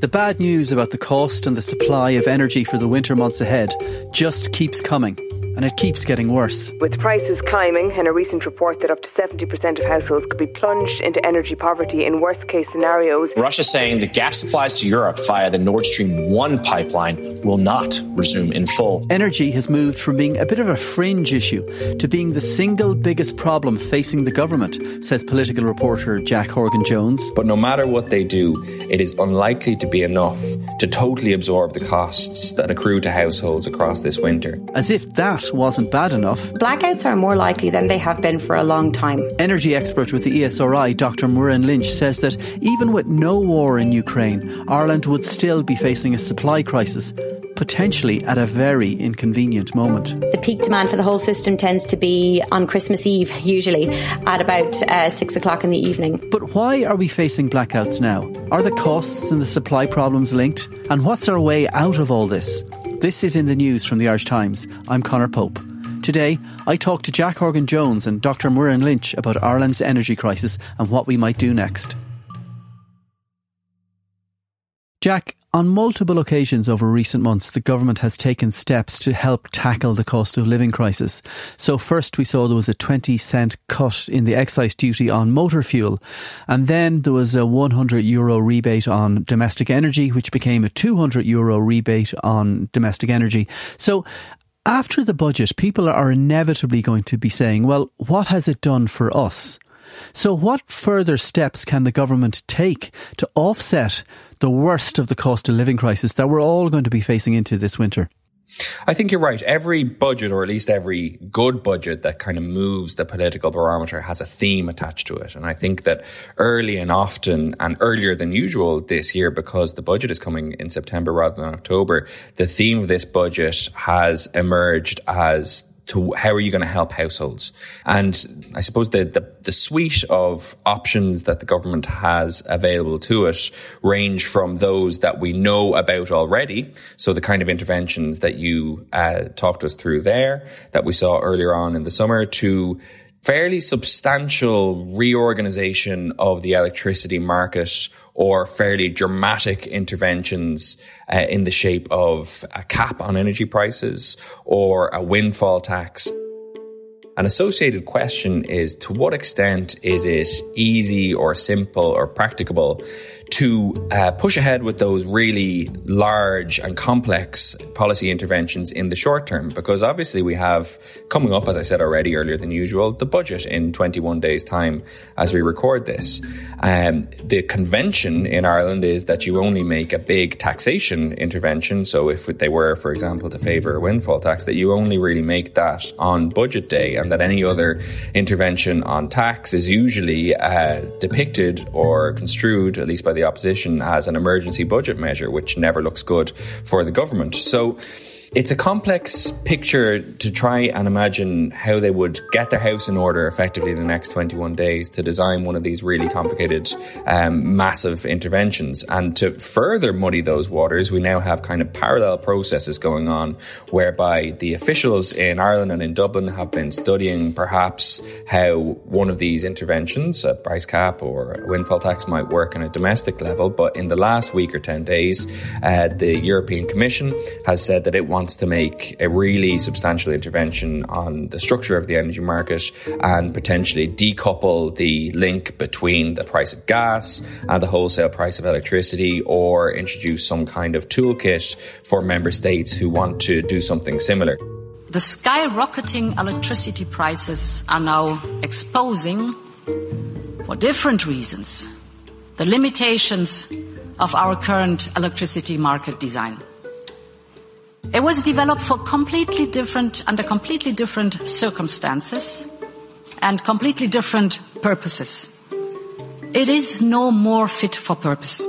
The bad news about the cost and the supply of energy for the winter months ahead just keeps coming and it keeps getting worse. With prices climbing and a recent report that up to 70% of households could be plunged into energy poverty in worst case scenarios. Russia's saying the gas supplies to Europe via the Nord Stream 1 pipeline will not resume in full. Energy has moved from being a bit of a fringe issue to being the single biggest problem facing the government, says political reporter Jack Horgan Jones. But no matter what they do, it is unlikely to be enough to totally absorb the costs that accrue to households across this winter. As if that wasn't bad enough. Blackouts are more likely than they have been for a long time. Energy expert with the ESRI, Dr. Muireann Lynch, says that even with no war in Ukraine, Ireland would still be facing a supply crisis potentially at a very inconvenient moment. The peak demand for the whole system tends to be on Christmas Eve, usually at about uh, six o'clock in the evening. But why are we facing blackouts now? Are the costs and the supply problems linked? And what's our way out of all this? This is in the news from the Irish Times. I'm Conor Pope. Today, I talk to Jack Horgan Jones and Dr. Muireann Lynch about Ireland's energy crisis and what we might do next. Jack, on multiple occasions over recent months, the government has taken steps to help tackle the cost of living crisis. So, first we saw there was a 20 cent cut in the excise duty on motor fuel, and then there was a 100 euro rebate on domestic energy, which became a 200 euro rebate on domestic energy. So, after the budget, people are inevitably going to be saying, well, what has it done for us? So, what further steps can the government take to offset the worst of the cost of living crisis that we're all going to be facing into this winter? I think you're right. Every budget, or at least every good budget that kind of moves the political barometer, has a theme attached to it. And I think that early and often, and earlier than usual this year, because the budget is coming in September rather than October, the theme of this budget has emerged as to how are you going to help households? And I suppose the, the, the suite of options that the government has available to it range from those that we know about already. So the kind of interventions that you uh, talked us through there that we saw earlier on in the summer to fairly substantial reorganization of the electricity market or fairly dramatic interventions uh, in the shape of a cap on energy prices or a windfall tax. An associated question is to what extent is it easy or simple or practicable to uh, push ahead with those really large and complex policy interventions in the short term? Because obviously we have coming up, as I said already earlier than usual, the budget in 21 days' time as we record this. Um, the convention in Ireland is that you only make a big taxation intervention. So if they were, for example, to favour a windfall tax, that you only really make that on budget day and that any other intervention on tax is usually uh, depicted or construed, at least by the opposition, as an emergency budget measure, which never looks good for the government. So it's a complex picture to try and imagine how they would get their house in order effectively in the next 21 days to design one of these really complicated, um, massive interventions. And to further muddy those waters, we now have kind of parallel processes going on whereby the officials in Ireland and in Dublin have been studying perhaps how one of these interventions, a price cap or a windfall tax, might work on a domestic level. But in the last week or 10 days, uh, the European Commission has said that it wants to make a really substantial intervention on the structure of the energy market and potentially decouple the link between the price of gas and the wholesale price of electricity or introduce some kind of toolkit for member states who want to do something similar. The skyrocketing electricity prices are now exposing, for different reasons, the limitations of our current electricity market design. It was developed for completely different, under completely different circumstances and completely different purposes. It is no more fit for purpose.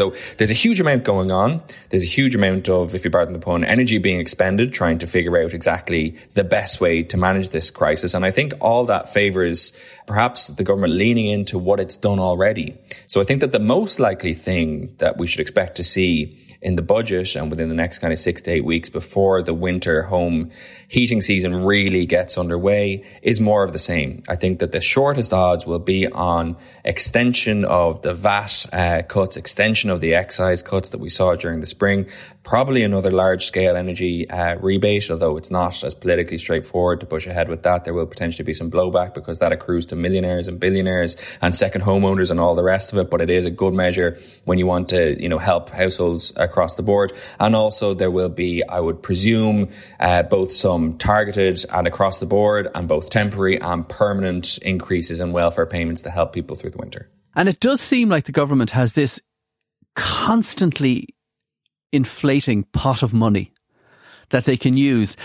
So there's a huge amount going on. There's a huge amount of, if you pardon the pun, energy being expended trying to figure out exactly the best way to manage this crisis. And I think all that favors perhaps the government leaning into what it's done already. So I think that the most likely thing that we should expect to see in the budget and within the next kind of six to eight weeks before the winter home heating season really gets underway is more of the same. I think that the shortest odds will be on extension of the VAT uh, cuts, extension of the excise cuts that we saw during the spring, probably another large scale energy uh, rebate, although it's not as politically straightforward to push ahead with that. There will potentially be some blowback because that accrues to millionaires and billionaires and second homeowners and all the rest of it. But it is a good measure when you want to, you know, help households across the board. And also there will be, I would presume, uh, both some targeted and across the board and both temporary and permanent increases in welfare payments to help people through the winter. And it does seem like the government has this constantly inflating pot of money that they can use.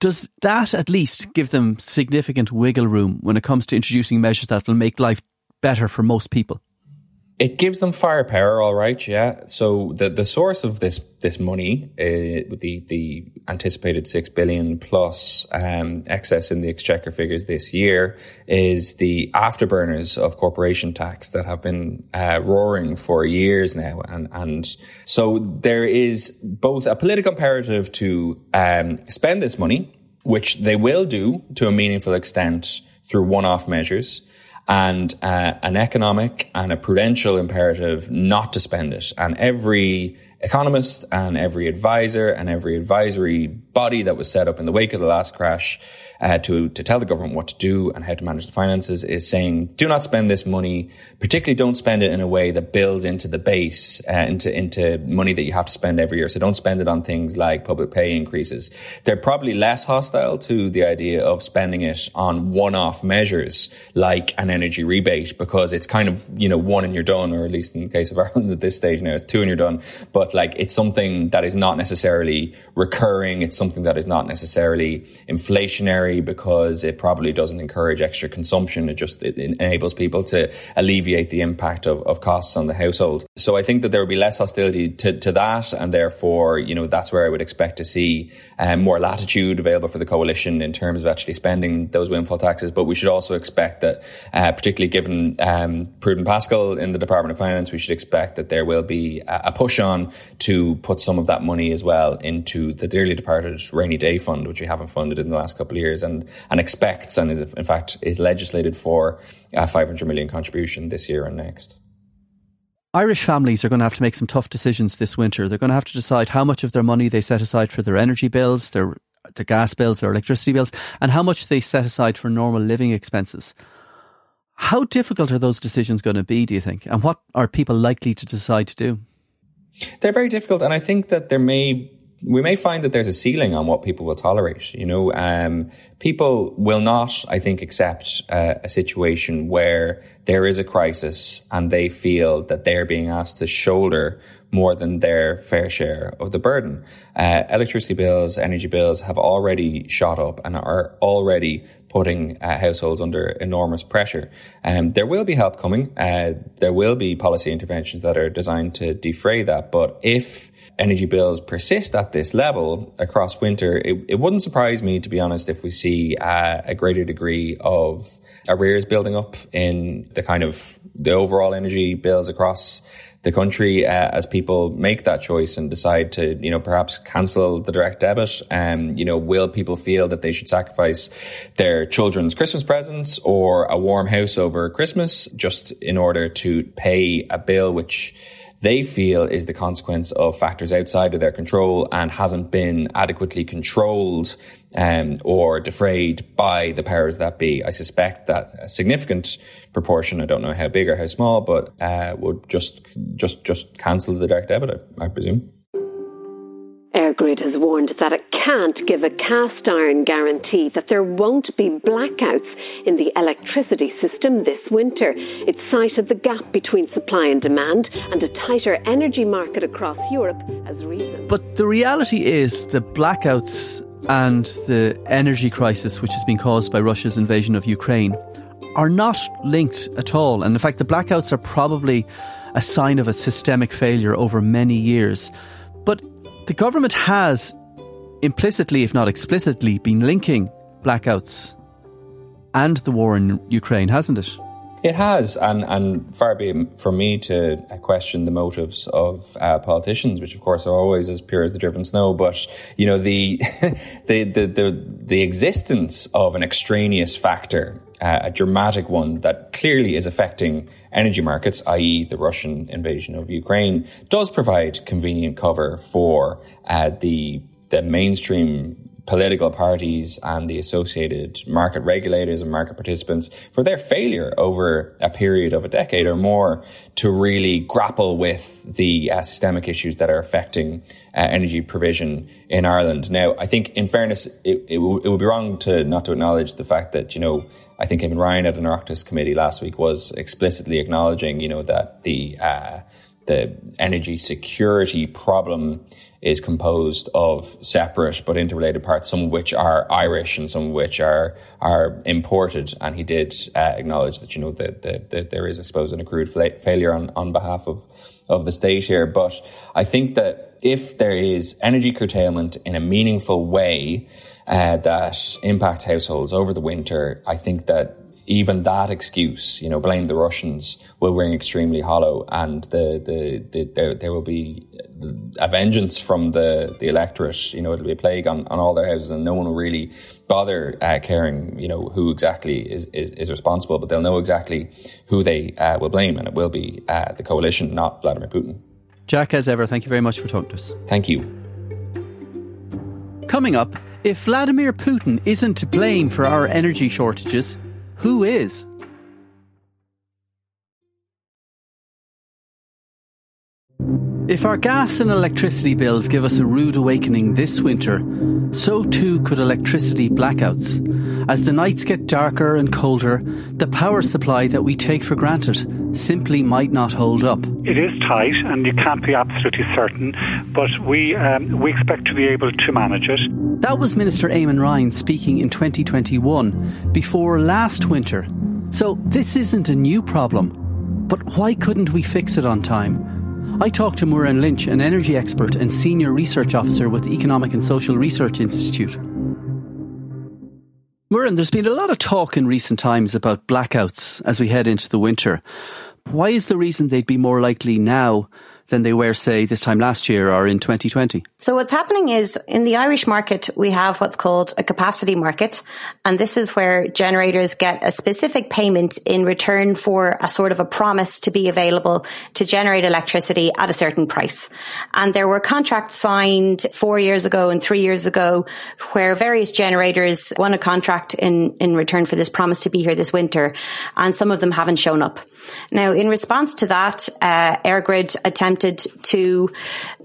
Does that at least give them significant wiggle room when it comes to introducing measures that will make life better for most people? It gives them firepower, all right. Yeah. So the the source of this this money, uh, the the anticipated six billion plus um, excess in the exchequer figures this year, is the afterburners of corporation tax that have been uh, roaring for years now, and and so there is both a political imperative to um, spend this money, which they will do to a meaningful extent through one off measures and uh, an economic and a prudential imperative not to spend it. And every economist and every advisor and every advisory body that was set up in the wake of the last crash. Uh, to to tell the government what to do and how to manage the finances is saying do not spend this money. Particularly don't spend it in a way that builds into the base uh, into into money that you have to spend every year. So don't spend it on things like public pay increases. They're probably less hostile to the idea of spending it on one-off measures like an energy rebate because it's kind of you know one and you're done or at least in the case of Ireland at this stage now it's two and you're done. But like it's something that is not necessarily recurring. It's something that is not necessarily inflationary because it probably doesn't encourage extra consumption. It just it enables people to alleviate the impact of, of costs on the household. So I think that there will be less hostility to, to that. And therefore, you know, that's where I would expect to see um, more latitude available for the coalition in terms of actually spending those windfall taxes. But we should also expect that, uh, particularly given um, Paschal in the Department of Finance, we should expect that there will be a, a push on to put some of that money as well into the dearly departed rainy day fund, which we haven't funded in the last couple of years, and and expects and is in fact is legislated for a 500 million contribution this year and next. Irish families are going to have to make some tough decisions this winter. They're going to have to decide how much of their money they set aside for their energy bills, their their gas bills, their electricity bills, and how much they set aside for normal living expenses. How difficult are those decisions going to be, do you think? And what are people likely to decide to do? They're very difficult, and I think that there may we may find that there's a ceiling on what people will tolerate. You know, um, people will not, I think, accept uh, a situation where there is a crisis and they feel that they're being asked to shoulder more than their fair share of the burden. Uh, electricity bills, energy bills have already shot up and are already putting uh, households under enormous pressure. Um, there will be help coming. Uh, there will be policy interventions that are designed to defray that. But if energy bills persist at this level across winter, it, it wouldn't surprise me, to be honest, if we see uh, a greater degree of arrears building up in the kind of the overall energy bills across the country uh, as people make that choice and decide to, you know, perhaps cancel the direct debit. And, um, you know, will people feel that they should sacrifice their children's Christmas presents or a warm house over Christmas just in order to pay a bill which they feel is the consequence of factors outside of their control and hasn't been adequately controlled um, or defrayed by the powers that be. I suspect that a significant proportion, I don't know how big or how small, but uh, would just just just cancel the direct debit, I, I presume. Warned that it can't give a cast iron guarantee that there won't be blackouts in the electricity system this winter. It cited the gap between supply and demand and a tighter energy market across Europe as reason. But the reality is the blackouts and the energy crisis, which has been caused by Russia's invasion of Ukraine, are not linked at all. And in fact, the blackouts are probably a sign of a systemic failure over many years. But the government has implicitly, if not explicitly, been linking blackouts and the war in Ukraine, hasn't it? It has, and, and far be it from me to question the motives of uh, politicians, which of course are always as pure as the driven snow. But you know the the, the the the existence of an extraneous factor, uh, a dramatic one that clearly is affecting energy markets, i.e., the Russian invasion of Ukraine, does provide convenient cover for uh, the the mainstream political parties and the associated market regulators and market participants for their failure over a period of a decade or more to really grapple with the uh, systemic issues that are affecting uh, energy provision in Ireland. Now, I think, in fairness, it, it, w- it, would be wrong to not to acknowledge the fact that you know I think even Ryan at an Oireachtas committee last week was explicitly acknowledging you know that the uh, the energy security problem is composed of separate but interrelated parts, some of which are Irish and some of which are are imported. And he did uh, acknowledge that you know that, that, that, there is, I suppose, an accrued fa- failure on, on behalf of of the state here. But I think that if there is energy curtailment in a meaningful way uh, that impacts households over the winter, I think that even that excuse, you know, blame the Russians, will ring extremely hollow, and the the, the there there will be a vengeance from the the electorate. You know, it'll be a plague on, on all their houses, and no one will really bother uh, caring. You know, who exactly is, is, is responsible, but they'll know exactly who they uh, will blame, and it will be uh, the coalition, not Vladimir Putin. Jack, as ever, thank you very much for talking to us. Thank you. Coming up, if Vladimir Putin isn't to blame for our energy shortages, who is? If our gas and electricity bills give us a rude awakening this winter, so too could electricity blackouts. As the nights get darker and colder, the power supply that we take for granted simply might not hold up. It is tight, and you can't be absolutely certain, but we um, we expect to be able to manage it. That was Minister Eamon Ryan speaking in 2021, before last winter. So this isn't a new problem, but why couldn't we fix it on time? I talked to Muireann Lynch, an energy expert and senior research officer with the Economic and Social Research Institute. Muireann, there's been a lot of talk in recent times about blackouts as we head into the winter. Why is the reason they'd be more likely now than they were, say, this time last year or in 2020? So what's happening is in the Irish market, we have what's called a capacity market. And this is where generators get a specific payment in return for a sort of a promise to be available to generate electricity at a certain price. And there were contracts signed four years ago and three years ago where various generators won a contract in, in return for this promise to be here this winter. And some of them haven't shown up. Now, in response to that, uh, EirGrid attempted attempted to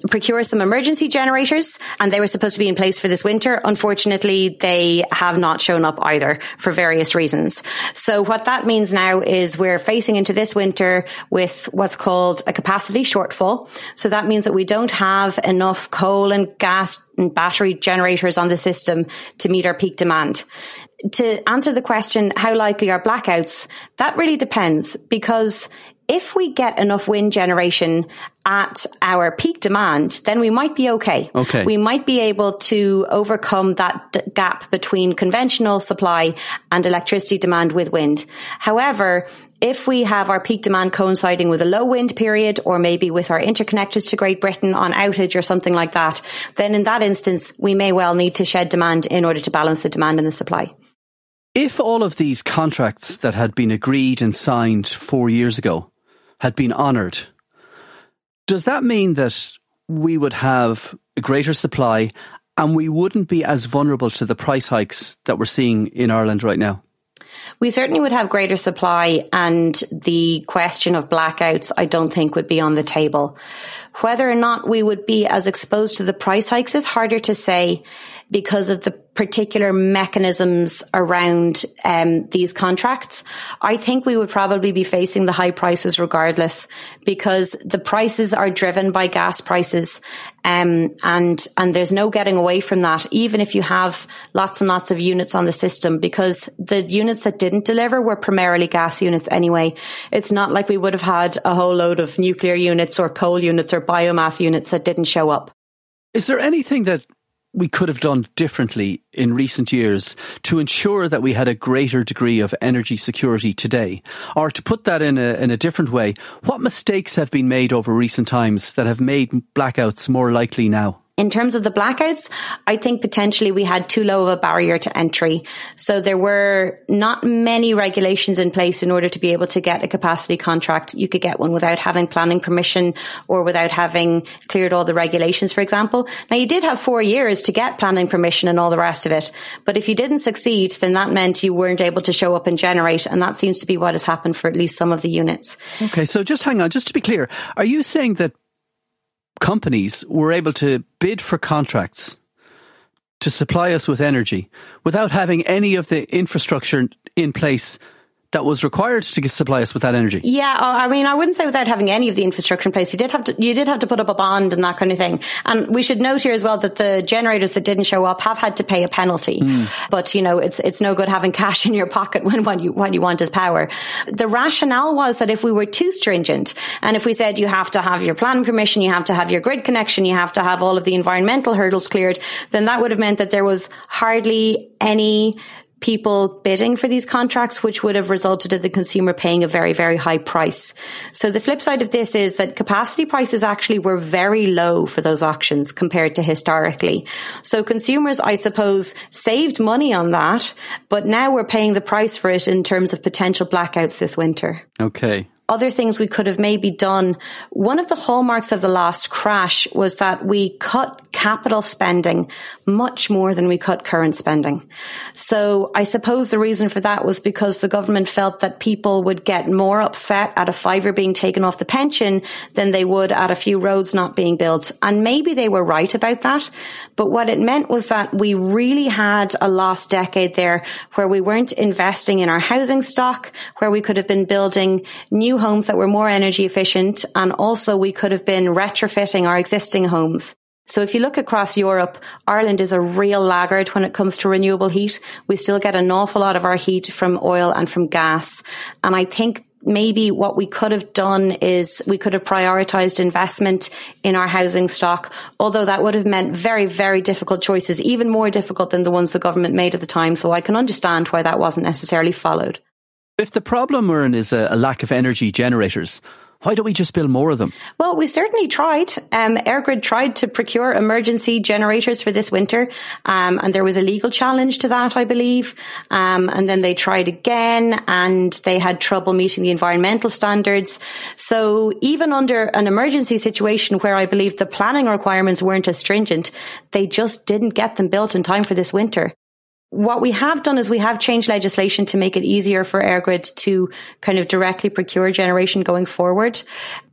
procure some emergency generators and they were supposed to be in place for this winter. Unfortunately, they have not shown up either for various reasons. So what that means now is we're facing into this winter with what's called a capacity shortfall. So that means that we don't have enough coal and gas and battery generators on the system to meet our peak demand to answer the question, how likely are blackouts? That really depends because if we get enough wind generation at our peak demand, then we might be okay. Okay. We might be able to overcome that d- gap between conventional supply and electricity demand with wind. However, if we have our peak demand coinciding with a low wind period or maybe with our interconnectors to Great Britain on outage or something like that, then in that instance, we may well need to shed demand in order to balance the demand and the supply. If all of these contracts that had been agreed and signed four years ago had been honoured, does that mean that we would have a greater supply and we wouldn't be as vulnerable to the price hikes that we're seeing in Ireland right now? We certainly would have greater supply and the question of blackouts I don't think would be on the table. Whether or not we would be as exposed to the price hikes is harder to say because of the particular mechanisms around um, these contracts, I think we would probably be facing the high prices regardless because the prices are driven by gas prices. Um, and, and there's no getting away from that, even if you have lots and lots of units on the system, because the units that didn't deliver were primarily gas units anyway. It's not like we would have had a whole load of nuclear units or coal units or biomass units that didn't show up. Is there anything that we could have done differently in recent years to ensure that we had a greater degree of energy security today? Or to put that in a, in a different way, what mistakes have been made over recent times that have made blackouts more likely now? In terms of the blackouts, I think potentially we had too low of a barrier to entry. So there were not many regulations in place in order to be able to get a capacity contract. You could get one without having planning permission or without having cleared all the regulations, for example. Now you did have four years to get planning permission and all the rest of it. But if you didn't succeed, then that meant you weren't able to show up and generate. And that seems to be what has happened for at least some of the units. Okay. So just hang on, just to be clear, are you saying that companies were able to bid for contracts to supply us with energy without having any of the infrastructure in place that was required to supply us with that energy. Yeah, uh, I mean, I wouldn't say without having any of the infrastructure in place. You did have to, you did have to put up a bond and that kind of thing. And we should note here as well that the generators that didn't show up have had to pay a penalty. Mm. But you know, it's it's no good having cash in your pocket when what you what you want is power. The rationale was that if we were too stringent and if we said you have to have your planning permission, you have to have your grid connection, you have to have all of the environmental hurdles cleared, then that would have meant that there was hardly any people bidding for these contracts, which would have resulted in the consumer paying a very, very high price. So the flip side of this is that capacity prices actually were very low for those auctions compared to historically. So consumers, I suppose, saved money on that, but now we're paying the price for it in terms of potential blackouts this winter. Okay other things we could have maybe done. One of the hallmarks of the last crash was that we cut capital spending much more than we cut current spending. So I suppose the reason for that was because the government felt that people would get more upset at a fiver being taken off the pension than they would at a few roads not being built. And maybe they were right about that. But what it meant was that we really had a lost decade there where we weren't investing in our housing stock, where we could have been building new homes that were more energy efficient. And also we could have been retrofitting our existing homes. So if you look across Europe, Ireland is a real laggard when it comes to renewable heat. We still get an awful lot of our heat from oil and from gas. And I think maybe what we could have done is we could have prioritized investment in our housing stock, although that would have meant very, very difficult choices, even more difficult than the ones the government made at the time. So I can understand why that wasn't necessarily followed. If the problem, we're in is a, lack of energy generators, why don't we just build more of them? Well, we certainly tried. Um, EirGrid tried to procure emergency generators for this winter, um, and there was a legal challenge to that, I believe. Um, and then they tried again, and they had trouble meeting the environmental standards. So even under an emergency situation where I believe the planning requirements weren't as stringent, they just didn't get them built in time for this winter what we have done is we have changed legislation to make it easier for EirGrid to kind of directly procure generation going forward.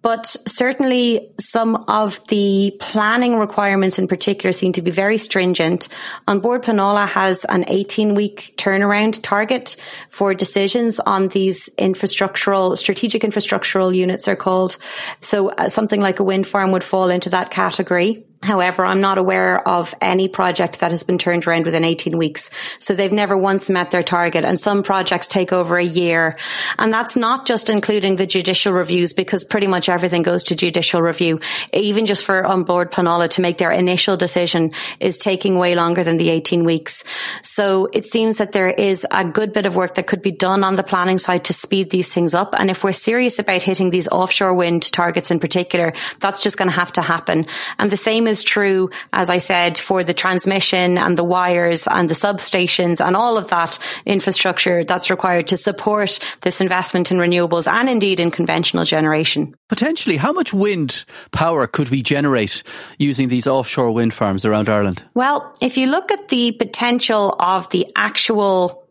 But certainly some of the planning requirements in particular seem to be very stringent. An Bord Pleanála has an 18 week turnaround target for decisions on these infrastructural, strategic infrastructural units are called. So uh, something like a wind farm would fall into that category. However, I'm not aware of any project that has been turned around within 18 weeks. So they've never once met their target and some projects take over a year. And that's not just including the judicial reviews because pretty much everything goes to judicial review. Even just for An Bord Pleanála to make their initial decision is taking way longer than the 18 weeks. So it seems that there is a good bit of work that could be done on the planning side to speed these things up. And if we're serious about hitting these offshore wind targets in particular, that's just going to have to happen. And the same is true, as I said, for the transmission and the wires and the substations and all of that infrastructure that's required to support this investment in renewables and indeed in conventional generation. Potentially, how much wind power could we generate using these offshore wind farms around Ireland? Well, if you look at the potential of the actual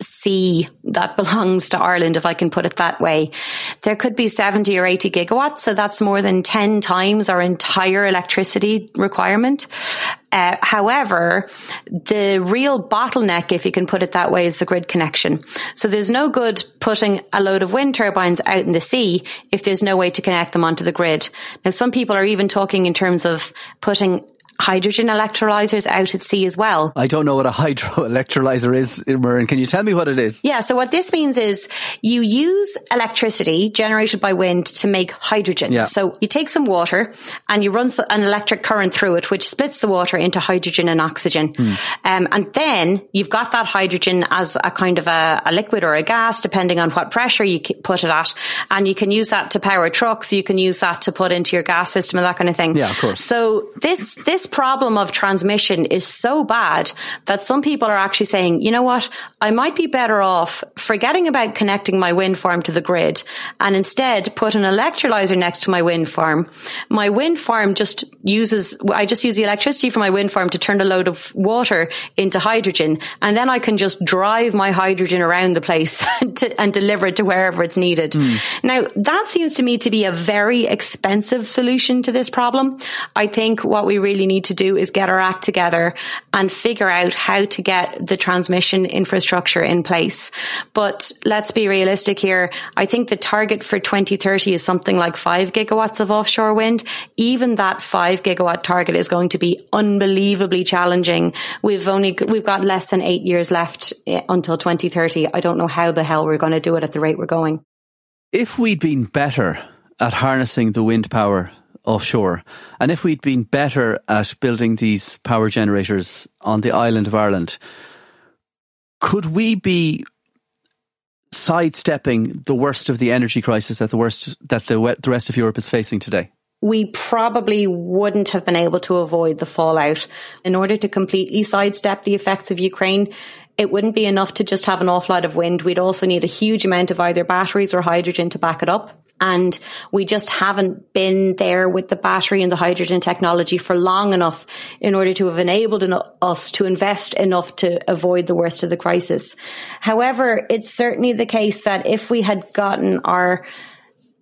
sea that belongs to Ireland, if I can put it that way. There could be 70 or 80 gigawatts. So that's more than 10 times our entire electricity requirement. Uh, however, the real bottleneck, if you can put it that way, is the grid connection. So there's no good putting a load of wind turbines out in the sea if there's no way to connect them onto the grid. Now, some people are even talking in terms of putting hydrogen electrolyzers out at sea as well. I don't know what a hydro electrolyzer is, Muireann. Can you tell me what it is? Yeah, so what this means is you use electricity generated by wind to make hydrogen. Yeah. So you take some water and you run an electric current through it, which splits the water into hydrogen and oxygen. Hmm. Um, and then you've got that hydrogen as a kind of a, a liquid or a gas, depending on what pressure you put it at. And you can use that to power trucks. You can use that to put into your gas system and that kind of thing. Yeah, of course. So this, this problem of transmission is so bad that some people are actually saying, you know what? I might be better off forgetting about connecting my wind farm to the grid and instead put an electrolyzer next to my wind farm. My wind farm just uses, I just use the electricity from my wind farm to turn a load of water into hydrogen. And then I can just drive my hydrogen around the place to, and deliver it to wherever it's needed. Mm. Now that seems to me to be a very expensive solution to this problem. I think what we really need to do is get our act together and figure out how to get the transmission infrastructure in place. But let's be realistic here. I think the target for 2030 is something like five gigawatts of offshore wind. Even that five gigawatt target is going to be unbelievably challenging. We've only, we've got less than eight years left eh, until 2030. I don't know how the hell we're going to do it at the rate we're going. If we'd been better at harnessing the wind power offshore. And if we'd been better at building these power generators on the island of Ireland, could we be sidestepping the worst of the energy crisis that the worst that the, the rest of Europe is facing today? we probably wouldn't have been able to avoid the fallout. In order to completely sidestep the effects of Ukraine, it wouldn't be enough to just have an lot of wind. We'd also need a huge amount of either batteries or hydrogen to back it up. And we just haven't been there with the battery and the hydrogen technology for long enough in order to have enabled us to invest enough to avoid the worst of the crisis. However, it's certainly the case that if we had gotten our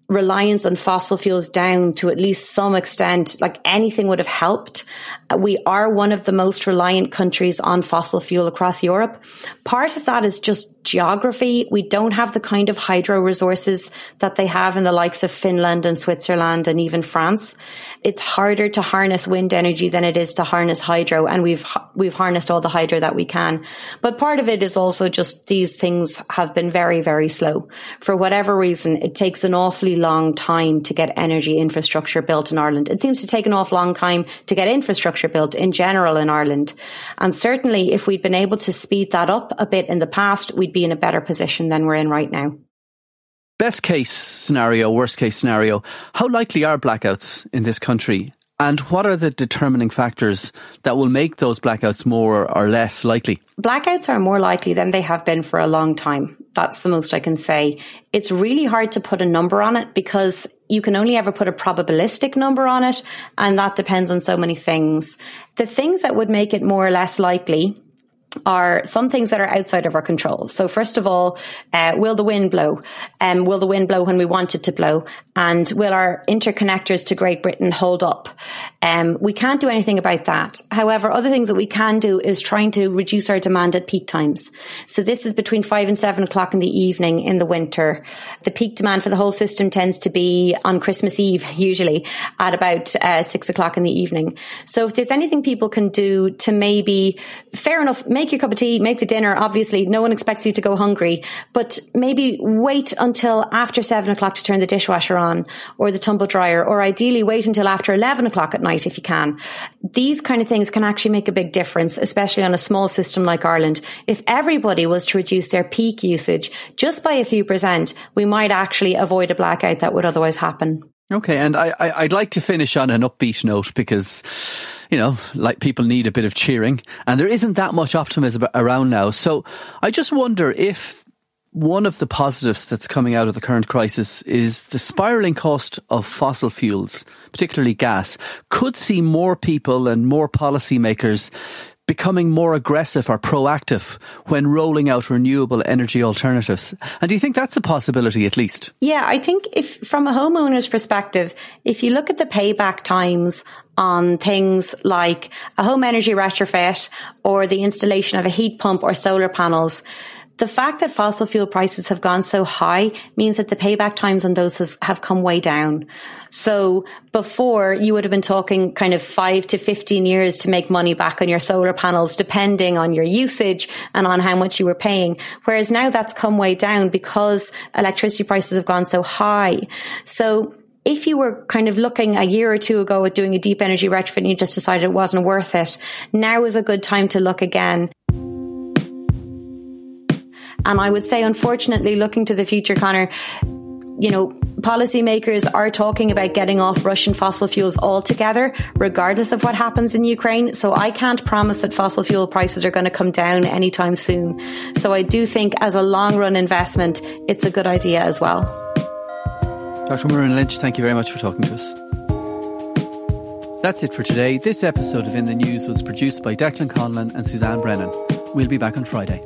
reliance on fossil fuels down to at least some extent, like anything would have helped. Uh, we are one of the most reliant countries on fossil fuel across Europe. Part of that is just geography. We don't have the kind of hydro resources that they have in the likes of Finland and Switzerland and even France. It's harder to harness wind energy than it is to harness hydro. And we've, we've harnessed all the hydro that we can. But part of it is also just these things have been very, very slow. For whatever reason, it takes an awfully long time to get energy infrastructure built in Ireland. It seems to take an awful long time to get infrastructure built in general in Ireland. And certainly if we'd been able to speed that up a bit in the past, we'd be in a better position than we're in right now. Best case scenario, worst case scenario, how likely are blackouts in this country? And what are the determining factors that will make those blackouts more or less likely? Blackouts are more likely than they have been for a long time. That's the most I can say. It's really hard to put a number on it because you can only ever put a probabilistic number on it. And that depends on so many things. The things that would make it more or less likely are some things that are outside of our control. So first of all, uh, will the wind blow? Um, will the wind blow when we want it to blow? And will our interconnectors to Great Britain hold up? Um, we can't do anything about that. However, other things that we can do is trying to reduce our demand at peak times. So this is between five and seven o'clock in the evening in the winter. The peak demand for the whole system tends to be on Christmas Eve, usually at about uh, six o'clock in the evening. So if there's anything people can do to maybe, fair enough, make your cup of tea, make the dinner. Obviously, no one expects you to go hungry, but maybe wait until after seven o'clock to turn the dishwasher on or the tumble dryer, or ideally wait until after 11 o'clock at night if you can. These kind of things can actually make a big difference, especially on a small system like Ireland. If everybody was to reduce their peak usage just by a few percent, we might actually avoid a blackout that would otherwise happen. Okay, and I, I, would like to finish on an upbeat note because, you know, like people need a bit of cheering, and there isn't that much optimism around now. So I just wonder if one of the positives that's coming out of the current crisis is the spiraling cost of fossil fuels, particularly gas, could see more people and more policymakers becoming more aggressive or proactive when rolling out renewable energy alternatives. And do you think that's a possibility at least? Yeah, I think if from a homeowner's perspective, if you look at the payback times on things like a home energy retrofit or the installation of a heat pump or solar panels, the fact that fossil fuel prices have gone so high means that the payback times on those has, have come way down. So before you would have been talking kind of five to 15 years to make money back on your solar panels, depending on your usage and on how much you were paying. Whereas now that's come way down because electricity prices have gone so high. So if you were kind of looking a year or two ago at doing a deep energy retrofit and you just decided it wasn't worth it, now is a good time to look again. And I would say, unfortunately, looking to the future, Conor, you know, policymakers are talking about getting off Russian fossil fuels altogether, regardless of what happens in Ukraine. So I can't promise that fossil fuel prices are going to come down anytime soon. So I do think as a long run investment, it's a good idea as well. Dr. Muireann Lynch, thank you very much for talking to us. That's it for today. This episode of In the News was produced by Declan Conlon and Suzanne Brennan. We'll be back on Friday.